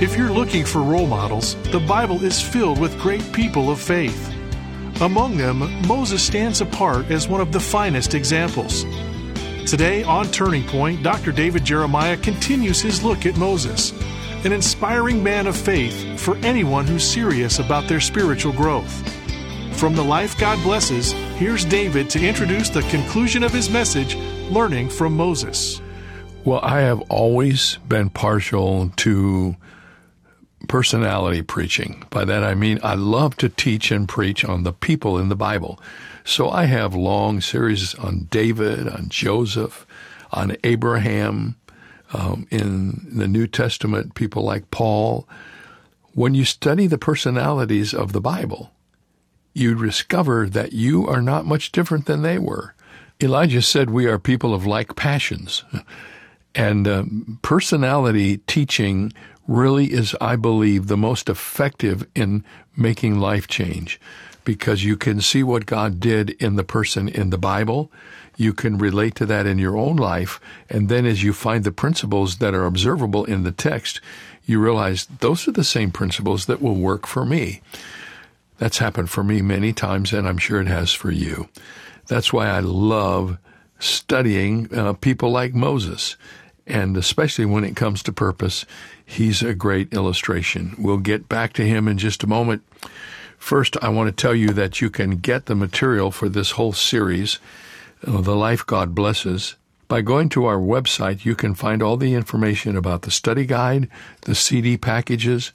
If you're looking for role models, the Bible is filled with great people of faith. Among them, Moses stands apart as one of the finest examples. Today on Turning Point, Dr. David Jeremiah continues his look at Moses, an inspiring man of faith for anyone who's serious about their spiritual growth. From the Life God Blesses, here's David to introduce the conclusion of his message, Learning from Moses. Well, I have always been partial to personality preaching. By that I mean I love to teach and preach on the people in the Bible. So I have long series on David, on Joseph, on Abraham, um, in the New Testament, people like Paul. When you study the personalities of the Bible, you discover that you are not much different than they were. Elijah said we are people of like passions. And um, personality teaching really is, I believe, the most effective in making life change because you can see what God did in the person in the Bible. You can relate to that in your own life. And then as you find the principles that are observable in the text, you realize those are the same principles that will work for me. That's happened for me many times, and I'm sure it has for you. That's why I love studying uh, people like Moses and especially when it comes to purpose, he's a great illustration. We'll get back to him in just a moment. First, I want to tell you that you can get the material for this whole series, uh, The Life God Blesses. By going to our website, you can find all the information about the study guide, the CD packages,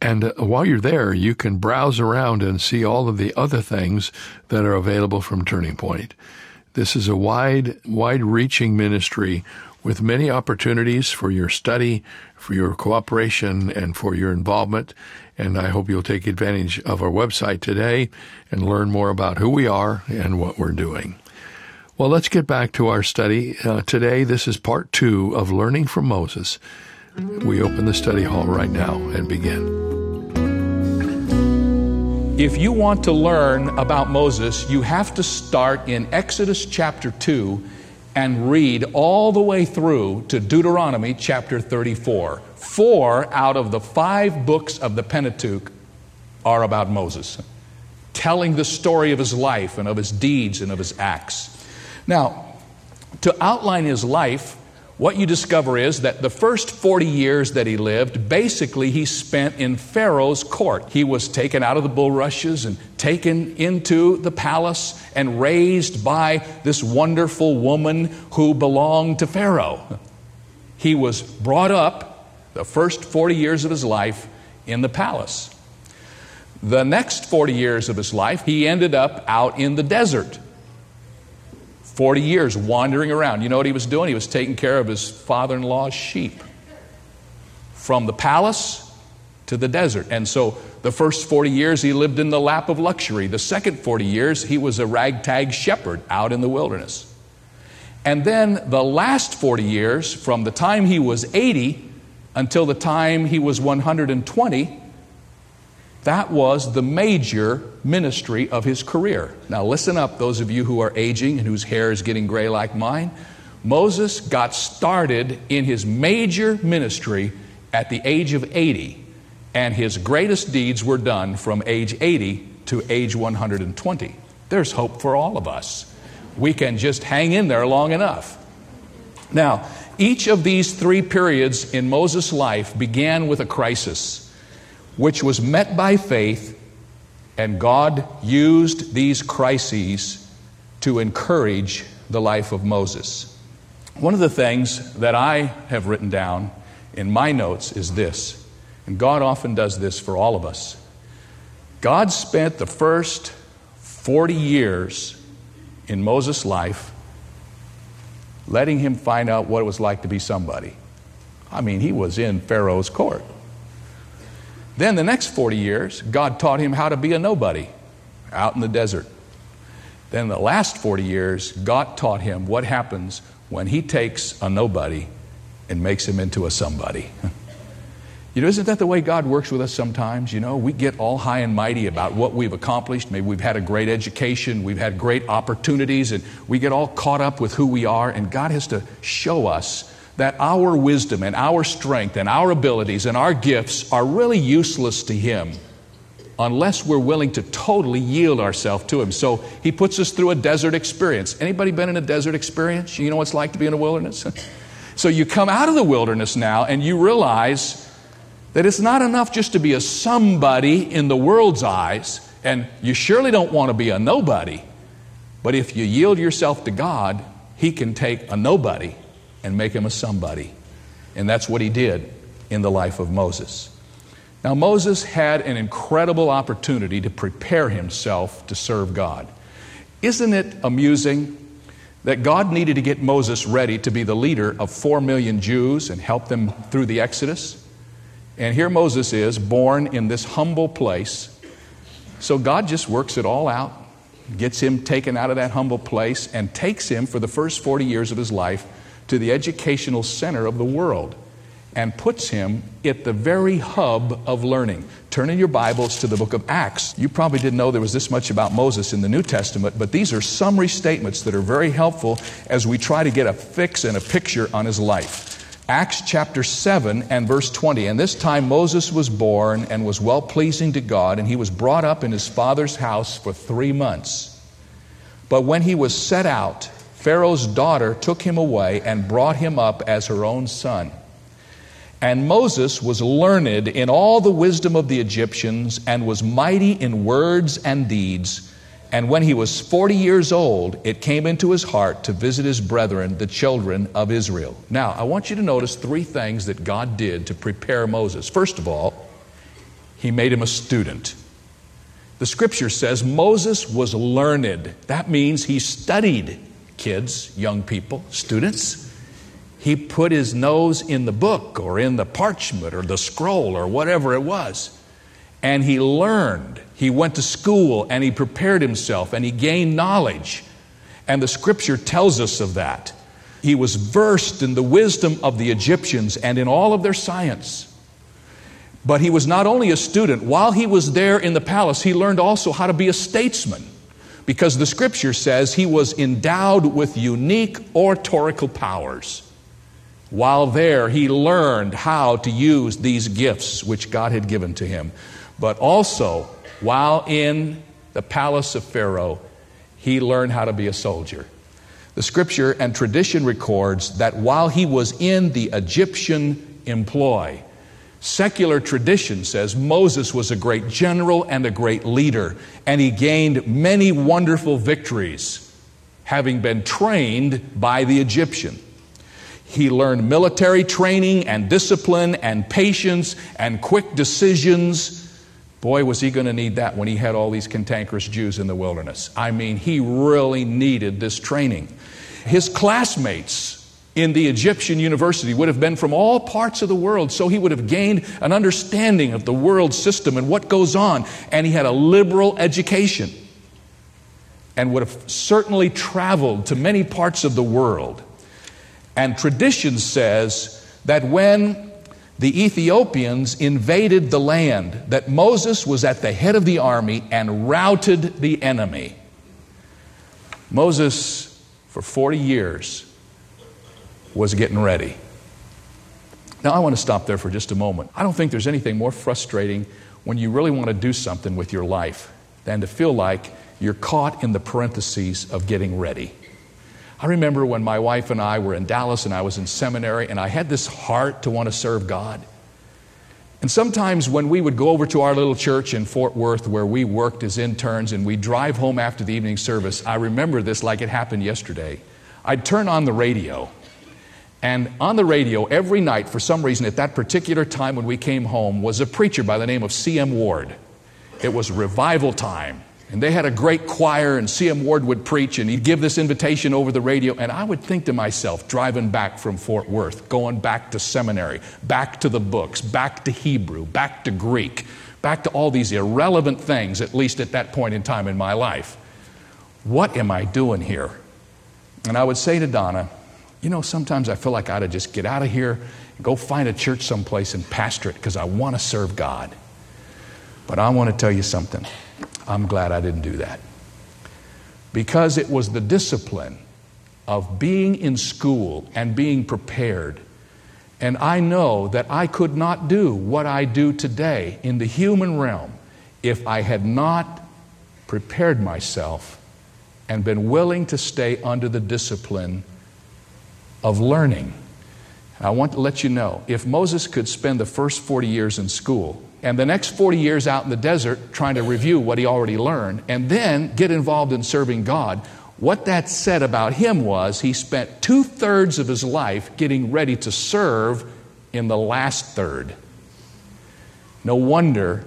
and uh, while you're there, you can browse around and see all of the other things that are available from Turning Point. This is a wide, wide reaching ministry with many opportunities for your study, for your cooperation, and for your involvement. And I hope you'll take advantage of our website today and learn more about who we are and what we're doing. Well, let's get back to our study. Uh, today, this is part two of Learning from Moses. We open the study hall right now and begin. If you want to learn about Moses, you have to start in Exodus chapter 2 and read all the way through to Deuteronomy chapter 34. Four out of the five books of the Pentateuch are about Moses, telling the story of his life and of his deeds and of his acts. Now, to outline his life, what you discover is that the first 40 years that he lived, basically he spent in Pharaoh's court. He was taken out of the bulrushes and taken into the palace and raised by this wonderful woman who belonged to Pharaoh. He was brought up the first 40 years of his life in the palace. The next 40 years of his life, he ended up out in the desert 40 years wandering around. You know what he was doing? He was taking care of his father in law's sheep. From the palace to the desert. And so the first 40 years he lived in the lap of luxury. The second 40 years he was a ragtag shepherd out in the wilderness. And then the last 40 years, from the time he was 80 until the time he was 120, that was the major ministry of his career. Now, listen up, those of you who are aging and whose hair is getting gray like mine. Moses got started in his major ministry at the age of 80, and his greatest deeds were done from age 80 to age 120. There's hope for all of us. We can just hang in there long enough. Now, each of these three periods in Moses' life began with a crisis which was met by faith, and God used these crises to encourage the life of Moses. One of the things that I have written down in my notes is this, and God often does this for all of us. God spent the first 40 years in Moses' life letting him find out what it was like to be somebody. I mean, he was in Pharaoh's court. Then the next 40 years, God taught him how to be a nobody out in the desert. Then the last 40 years, God taught him what happens when he takes a nobody and makes him into a somebody. You know, isn't that the way God works with us sometimes? You know, we get all high and mighty about what we've accomplished. Maybe we've had a great education, we've had great opportunities, and we get all caught up with who we are, and God has to show us that our wisdom and our strength and our abilities and our gifts are really useless to Him unless we're willing to totally yield ourselves to Him. So He puts us through a desert experience. Anybody been in a desert experience? You know what it's like to be in a wilderness? so you come out of the wilderness now and you realize that it's not enough just to be a somebody in the world's eyes, and you surely don't want to be a nobody. But if you yield yourself to God, He can take a nobody and make him a somebody. And that's what He did in the life of Moses. Now, Moses had an incredible opportunity to prepare himself to serve God. Isn't it amusing that God needed to get Moses ready to be the leader of four million Jews and help them through the Exodus? And here Moses is, born in this humble place. So God just works it all out, gets him taken out of that humble place, and takes him for the first 40 years of his life to the educational center of the world and puts him at the very hub of learning. Turn in your Bibles to the book of Acts. You probably didn't know there was this much about Moses in the New Testament, but these are summary statements that are very helpful as we try to get a fix and a picture on his life. Acts chapter 7 and verse 20. And this time Moses was born and was well pleasing to God, and he was brought up in his father's house for three months. But when he was set out, Pharaoh's daughter took him away and brought him up as her own son. And Moses was learned in all the wisdom of the Egyptians and was mighty in words and deeds. And when he was 40 years old, it came into his heart to visit his brethren, the children of Israel. Now, I want you to notice three things that God did to prepare Moses. First of all, he made him a student. The scripture says Moses was learned. That means he studied, kids, young people, students. He put his nose in the book or in the parchment or the scroll or whatever it was. And he learned. He went to school and he prepared himself and he gained knowledge. And the scripture tells us of that. He was versed in the wisdom of the Egyptians and in all of their science. But he was not only a student, while he was there in the palace, he learned also how to be a statesman because the scripture says he was endowed with unique oratorical powers. While there, he learned how to use these gifts which God had given to him. But also, while in the palace of Pharaoh, he learned how to be a soldier. The scripture and tradition records that while he was in the Egyptian employ, secular tradition says Moses was a great general and a great leader, and he gained many wonderful victories, having been trained by the Egyptian. He learned military training and discipline and patience and quick decisions Boy, was he going to need that when he had all these cantankerous Jews in the wilderness. I mean, he really needed this training. His classmates in the Egyptian university would have been from all parts of the world, so he would have gained an understanding of the world system and what goes on. And he had a liberal education and would have certainly traveled to many parts of the world. And tradition says that when the Ethiopians invaded the land, that Moses was at the head of the army and routed the enemy. Moses, for 40 years, was getting ready. Now, I want to stop there for just a moment. I don't think there's anything more frustrating when you really want to do something with your life than to feel like you're caught in the parentheses of getting ready. I remember when my wife and I were in Dallas and I was in seminary and I had this heart to want to serve God. And sometimes when we would go over to our little church in Fort Worth where we worked as interns and we'd drive home after the evening service, I remember this like it happened yesterday. I'd turn on the radio. And on the radio every night, for some reason, at that particular time when we came home, was a preacher by the name of C.M. Ward. It was revival time. And they had a great choir, and C.M. Ward would preach, and he'd give this invitation over the radio. And I would think to myself, driving back from Fort Worth, going back to seminary, back to the books, back to Hebrew, back to Greek, back to all these irrelevant things, at least at that point in time in my life. What am I doing here? And I would say to Donna, You know, sometimes I feel like I ought to just get out of here and go find a church someplace and pastor it because I want to serve God. But I want to tell you something. I'm glad I didn't do that. Because it was the discipline of being in school and being prepared. And I know that I could not do what I do today in the human realm if I had not prepared myself and been willing to stay under the discipline of learning. I want to let you know if Moses could spend the first 40 years in school and the next 40 years out in the desert trying to review what he already learned, and then get involved in serving God. What that said about him was he spent two thirds of his life getting ready to serve in the last third. No wonder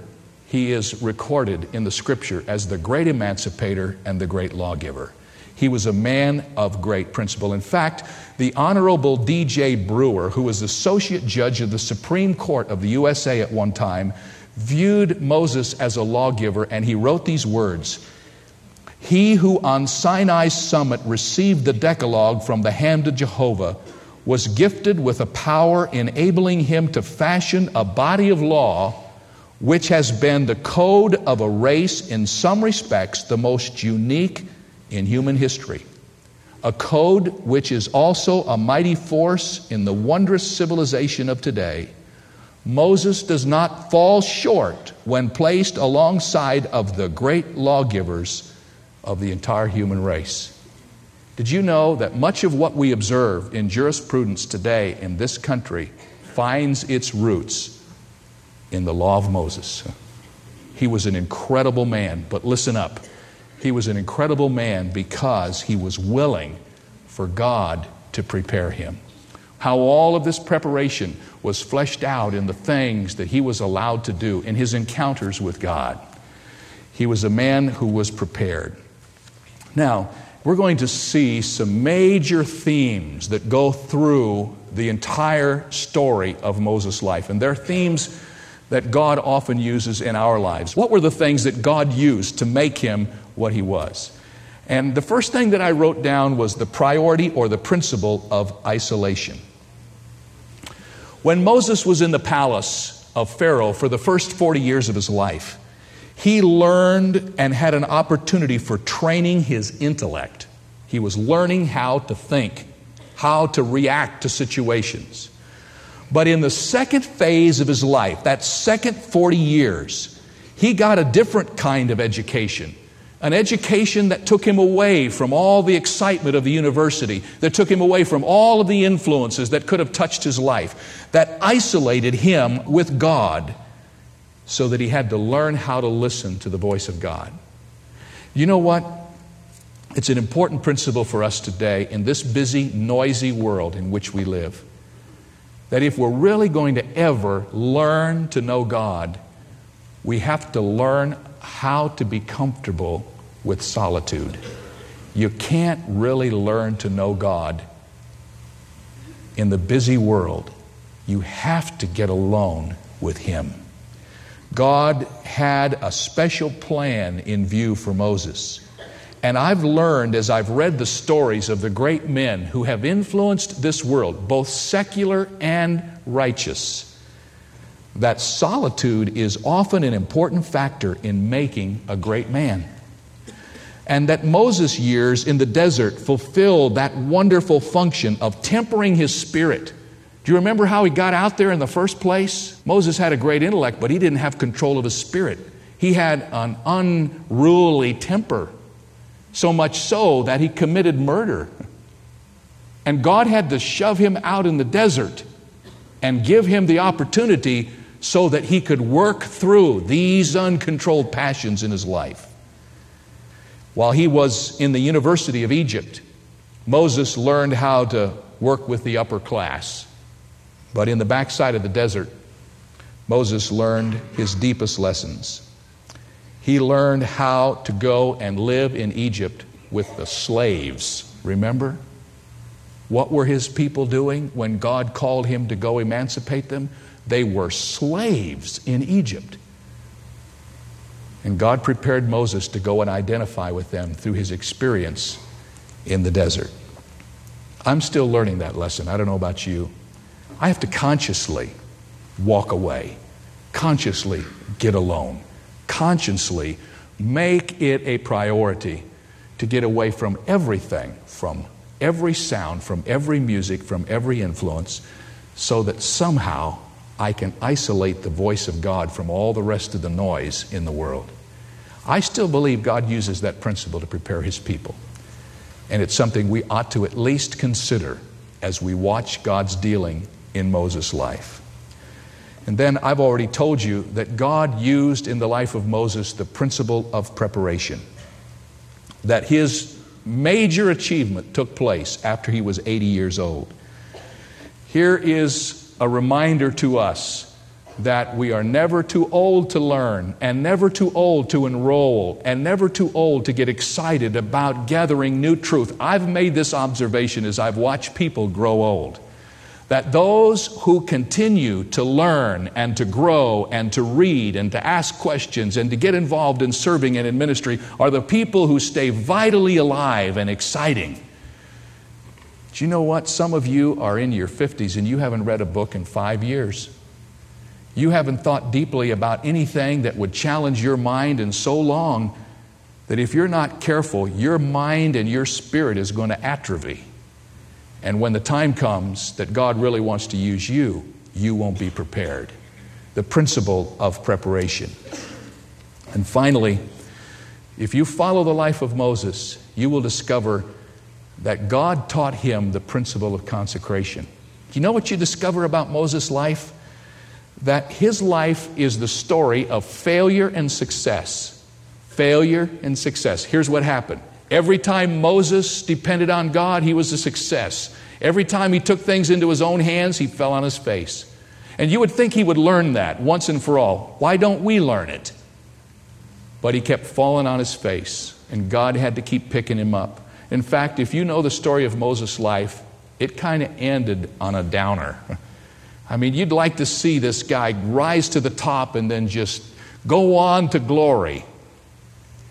he is recorded in the scripture as the great emancipator and the great lawgiver. He was a man of great principle. In fact, the Honorable D.J. Brewer, who was associate judge of the Supreme Court of the USA at one time, viewed Moses as a lawgiver, and he wrote these words He who on Sinai's summit received the Decalogue from the hand of Jehovah was gifted with a power enabling him to fashion a body of law which has been the code of a race in some respects the most unique in human history a code which is also a mighty force in the wondrous civilization of today, Moses does not fall short when placed alongside of the great lawgivers of the entire human race. Did you know that much of what we observe in jurisprudence today in this country finds its roots in the law of Moses? He was an incredible man, but listen up. He was an incredible man because he was willing for God to prepare him. How all of this preparation was fleshed out in the things that he was allowed to do in his encounters with God. He was a man who was prepared. Now, we're going to see some major themes that go through the entire story of Moses' life. And they're themes that God often uses in our lives. What were the things that God used to make him what he was? And the first thing that I wrote down was the priority or the principle of isolation. When Moses was in the palace of Pharaoh for the first 40 years of his life, he learned and had an opportunity for training his intellect. He was learning how to think, how to react to situations. But in the second phase of his life, that second 40 years, he got a different kind of education. An education that took him away from all the excitement of the university, that took him away from all of the influences that could have touched his life, that isolated him with God so that he had to learn how to listen to the voice of God. You know what? It's an important principle for us today in this busy, noisy world in which we live that if we're really going to ever learn to know God, we have to learn how to be comfortable with solitude. You can't really learn to know God in the busy world. You have to get alone with Him. God had a special plan in view for Moses. And I've learned as I've read the stories of the great men who have influenced this world, both secular and righteous, that solitude is often an important factor in making a great man. And that Moses' years in the desert fulfilled that wonderful function of tempering his spirit. Do you remember how he got out there in the first place? Moses had a great intellect, but he didn't have control of his spirit. He had an unruly temper so much so that he committed murder. And God had to shove him out in the desert and give him the opportunity so that he could work through these uncontrolled passions in his life. While he was in the University of Egypt, Moses learned how to work with the upper class. But in the backside of the desert, Moses learned his deepest lessons. He learned how to go and live in Egypt with the slaves. Remember? What were his people doing when God called him to go emancipate them? They were slaves in Egypt. And God prepared Moses to go and identify with them through his experience in the desert. I'm still learning that lesson. I don't know about you. I have to consciously walk away, consciously get alone, consciously make it a priority to get away from everything, from every sound, from every music, from every influence, so that somehow I can isolate the voice of God from all the rest of the noise in the world. I still believe God uses that principle to prepare His people. And it's something we ought to at least consider as we watch God's dealing in Moses' life. And then I've already told you that God used in the life of Moses the principle of preparation. That his major achievement took place after he was 80 years old. Here is a reminder to us that we are never too old to learn, and never too old to enroll, and never too old to get excited about gathering new truth. I've made this observation as I've watched people grow old that those who continue to learn and to grow and to read and to ask questions and to get involved in serving and in ministry are the people who stay vitally alive and exciting. Do you know what? Some of you are in your 50s and you haven't read a book in five years. You haven't thought deeply about anything that would challenge your mind in so long that if you're not careful, your mind and your spirit is going to atrophy. And when the time comes that God really wants to use you, you won't be prepared. The principle of preparation. And finally, if you follow the life of Moses, you will discover that God taught him the principle of consecration. You know what you discover about Moses' life? That his life is the story of failure and success. Failure and success. Here's what happened Every time Moses depended on God, he was a success. Every time he took things into his own hands, he fell on his face. And you would think he would learn that once and for all. Why don't we learn it? But he kept falling on his face, and God had to keep picking him up. In fact, if you know the story of Moses' life, it kind of ended on a downer. I mean, you'd like to see this guy rise to the top and then just go on to glory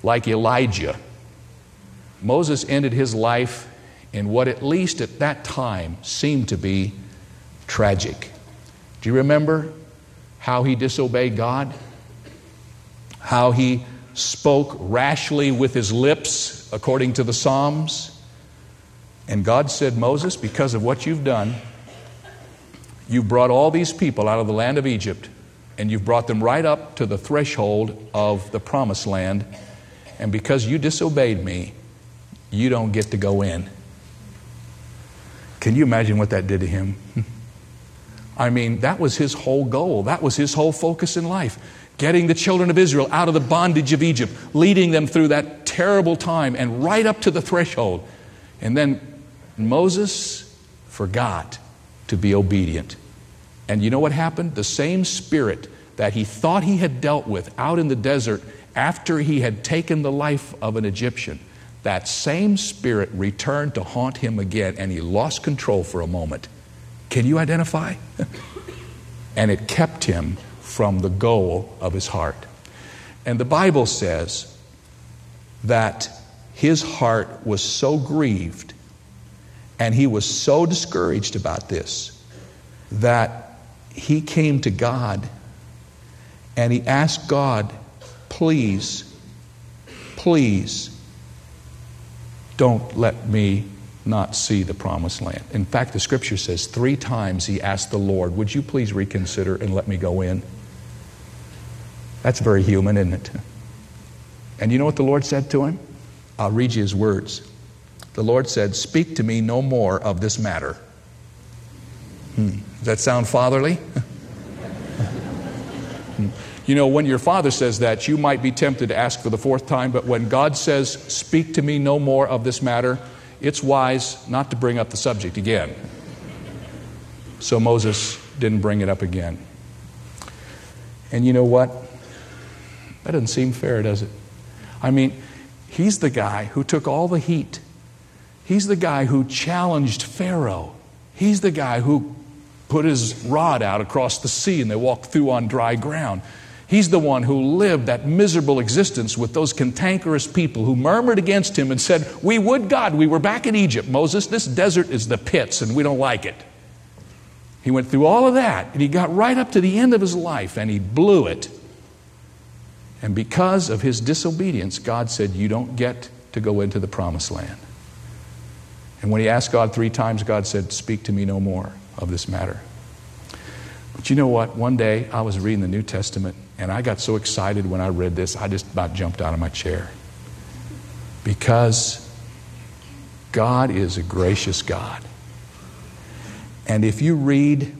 like Elijah. Moses ended his life in what, at least at that time, seemed to be tragic. Do you remember how he disobeyed God? How he spoke rashly with his lips, according to the Psalms? And God said, Moses, because of what you've done, you've brought all these people out of the land of Egypt, and you've brought them right up to the threshold of the promised land. And because you disobeyed me, you don't get to go in. Can you imagine what that did to him? I mean, that was his whole goal. That was his whole focus in life. Getting the children of Israel out of the bondage of Egypt, leading them through that terrible time and right up to the threshold. And then Moses forgot to be obedient. And you know what happened? The same spirit that he thought he had dealt with out in the desert after he had taken the life of an Egyptian that same spirit returned to haunt him again and he lost control for a moment. Can you identify? and it kept him from the goal of his heart. And the Bible says that his heart was so grieved and he was so discouraged about this that he came to God and he asked God, please, please don't let me not see the promised land. In fact, the scripture says three times he asked the Lord, Would you please reconsider and let me go in? That's very human, isn't it? And you know what the Lord said to him? I'll read you his words. The Lord said, Speak to me no more of this matter. Hmm. Does that sound fatherly? You know, when your father says that, you might be tempted to ask for the fourth time, but when God says, Speak to me no more of this matter, it's wise not to bring up the subject again. So Moses didn't bring it up again. And you know what? That doesn't seem fair, does it? I mean, he's the guy who took all the heat. He's the guy who challenged Pharaoh. He's the guy who put his rod out across the sea and they walked through on dry ground. He's the one who lived that miserable existence with those cantankerous people who murmured against him and said, We would God, we were back in Egypt. Moses, this desert is the pits and we don't like it. He went through all of that and he got right up to the end of his life and he blew it. And because of his disobedience, God said, You don't get to go into the promised land. And when he asked God three times, God said, Speak to me no more of this matter. But you know what? One day I was reading the New Testament and I got so excited when I read this, I just about jumped out of my chair. Because God is a gracious God. And if you read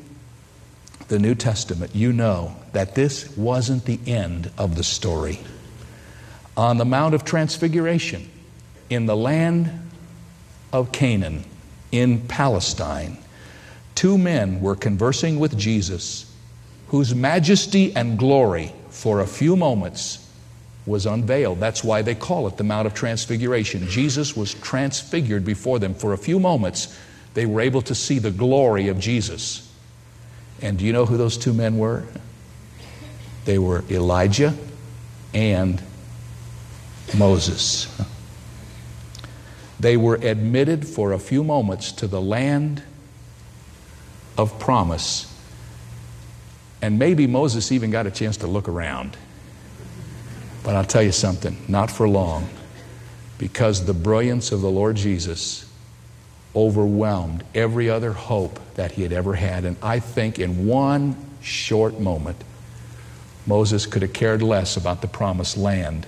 the New Testament, you know that this wasn't the end of the story. On the Mount of Transfiguration, in the land of Canaan, in Palestine, two men were conversing with Jesus, whose majesty and glory for a few moments was unveiled. That's why they call it the Mount of Transfiguration. Jesus was transfigured before them. For a few moments, they were able to see the glory of Jesus. And do you know who those two men were? They were Elijah and Moses. They were admitted for a few moments to the land of promise. And maybe Moses even got a chance to look around. But I'll tell you something, not for long, because the brilliance of the Lord Jesus overwhelmed every other hope that he had ever had. And I think in one short moment, Moses could have cared less about the promised land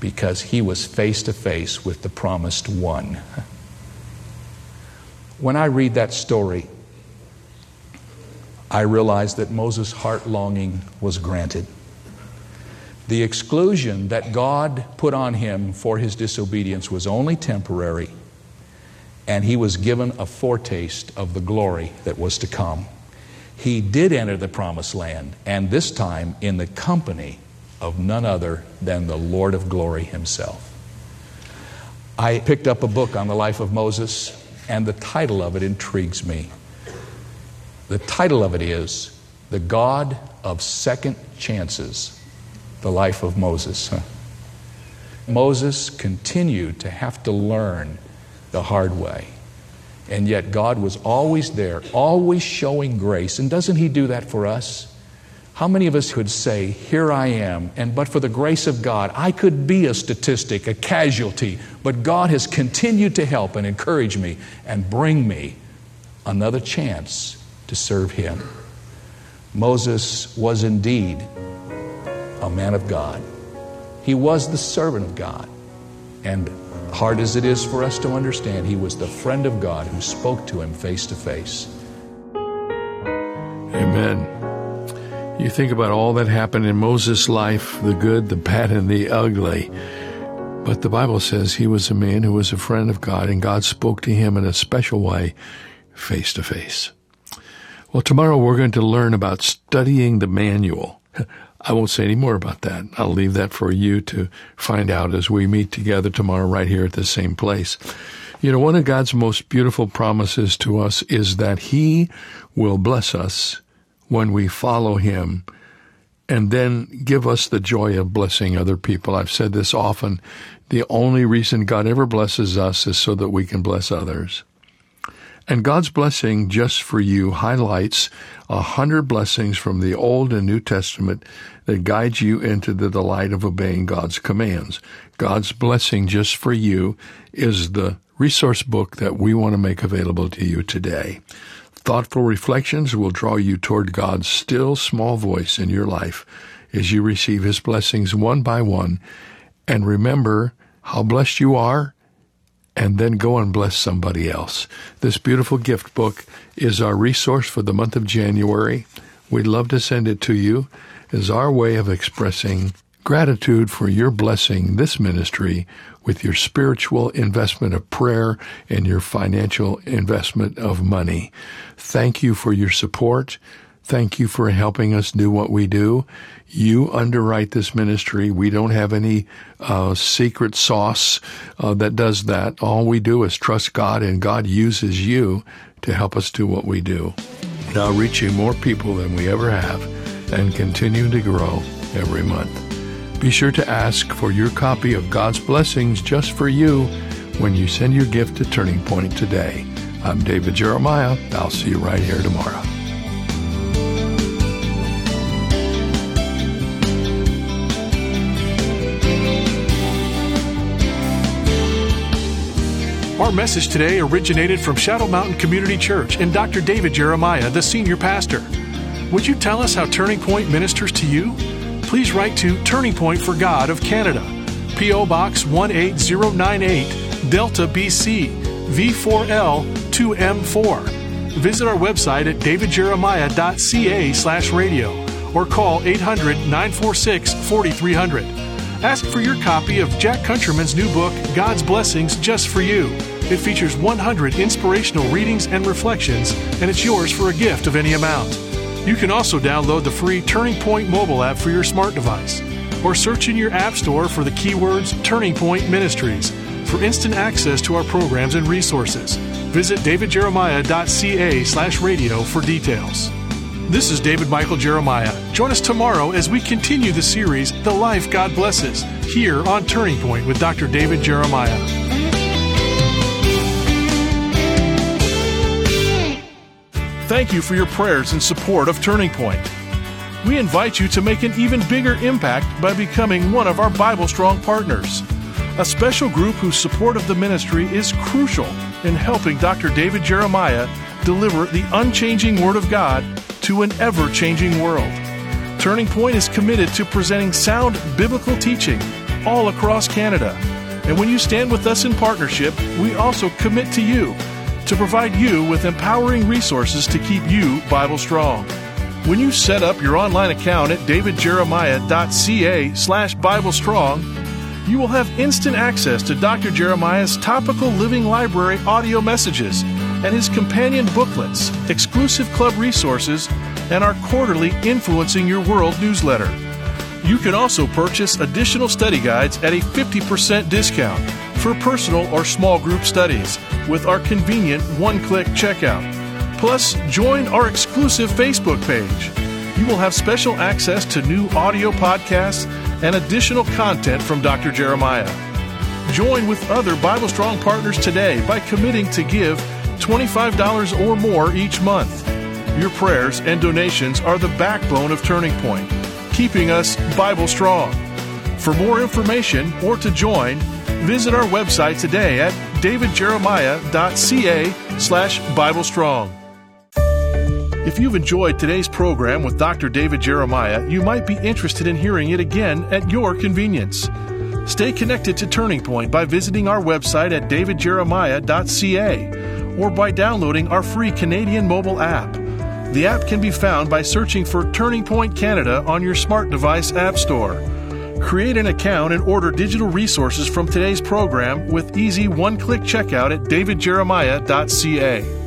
because he was face to face with the promised one. When I read that story, I realized that Moses' heart longing was granted. The exclusion that God put on him for his disobedience was only temporary, and he was given a foretaste of the glory that was to come. He did enter the promised land, and this time in the company of none other than the Lord of glory himself. I picked up a book on the life of Moses, and the title of it intrigues me. The title of it is The God of Second Chances, the life of Moses. Moses continued to have to learn the hard way. And yet God was always there, always showing grace. And doesn't He do that for us? How many of us could say, Here I am, and but for the grace of God, I could be a statistic, a casualty, but God has continued to help and encourage me and bring me another chance to serve him. Moses was indeed a man of God. He was the servant of God. And hard as it is for us to understand, he was the friend of God who spoke to him face to face. Amen. You think about all that happened in Moses' life the good, the bad, and the ugly. But the Bible says he was a man who was a friend of God, and God spoke to him in a special way, face to face. Well, tomorrow we're going to learn about studying the manual. I won't say any more about that. I'll leave that for you to find out as we meet together tomorrow right here at the same place. You know, one of God's most beautiful promises to us is that He will bless us when we follow Him and then give us the joy of blessing other people. I've said this often. The only reason God ever blesses us is so that we can bless others. And God's blessing just for you highlights a hundred blessings from the Old and New Testament that guide you into the delight of obeying God's commands. God's blessing just for you is the resource book that we want to make available to you today. Thoughtful reflections will draw you toward God's still small voice in your life as you receive His blessings one by one. And remember how blessed you are and then go and bless somebody else. This beautiful gift book is our resource for the month of January. We'd love to send it to you as our way of expressing gratitude for your blessing this ministry with your spiritual investment of prayer and your financial investment of money. Thank you for your support. Thank you for helping us do what we do. You underwrite this ministry. We don't have any uh, secret sauce uh, that does that. All we do is trust God, and God uses you to help us do what we do. Now reaching more people than we ever have and continue to grow every month. Be sure to ask for your copy of God's blessings just for you when you send your gift to Turning Point today. I'm David Jeremiah. I'll see you right here tomorrow. Our message today originated from Shadow Mountain Community Church and Dr. David Jeremiah, the senior pastor. Would you tell us how Turning Point ministers to you? Please write to Turning Point for God of Canada, P.O. Box 18098, Delta, BC, V4L 2M4. Visit our website at davidjeremiah.ca slash radio or call 800 946 4300. Ask for your copy of Jack Countryman's new book, God's Blessings Just for You. It features 100 inspirational readings and reflections, and it's yours for a gift of any amount. You can also download the free Turning Point mobile app for your smart device, or search in your app store for the keywords Turning Point Ministries for instant access to our programs and resources. Visit davidjeremiah.ca slash radio for details. This is David Michael Jeremiah. Join us tomorrow as we continue the series, The Life God Blesses, here on Turning Point with Dr. David Jeremiah. Thank you for your prayers and support of Turning Point. We invite you to make an even bigger impact by becoming one of our Bible Strong partners, a special group whose support of the ministry is crucial in helping Dr. David Jeremiah deliver the unchanging Word of God to an ever changing world. Turning Point is committed to presenting sound biblical teaching all across Canada. And when you stand with us in partnership, we also commit to you to provide you with empowering resources to keep you Bible strong. When you set up your online account at davidjeremiah.ca slash Bible Strong, you will have instant access to Dr. Jeremiah's topical living library audio messages and his companion booklets, exclusive club resources, and our quarterly Influencing Your World newsletter. You can also purchase additional study guides at a 50% discount for personal or small group studies with our convenient one click checkout. Plus, join our exclusive Facebook page. You will have special access to new audio podcasts and additional content from Dr. Jeremiah. Join with other Bible Strong partners today by committing to give $25 or more each month. Your prayers and donations are the backbone of Turning Point, keeping us Bible Strong. For more information or to join, visit our website today at davidjeremiah.ca slash Bible Strong. If you've enjoyed today's program with Dr. David Jeremiah, you might be interested in hearing it again at your convenience. Stay connected to Turning Point by visiting our website at davidjeremiah.ca or by downloading our free Canadian mobile app. The app can be found by searching for Turning Point Canada on your smart device app store. Create an account and order digital resources from today's program with easy one click checkout at davidjeremiah.ca.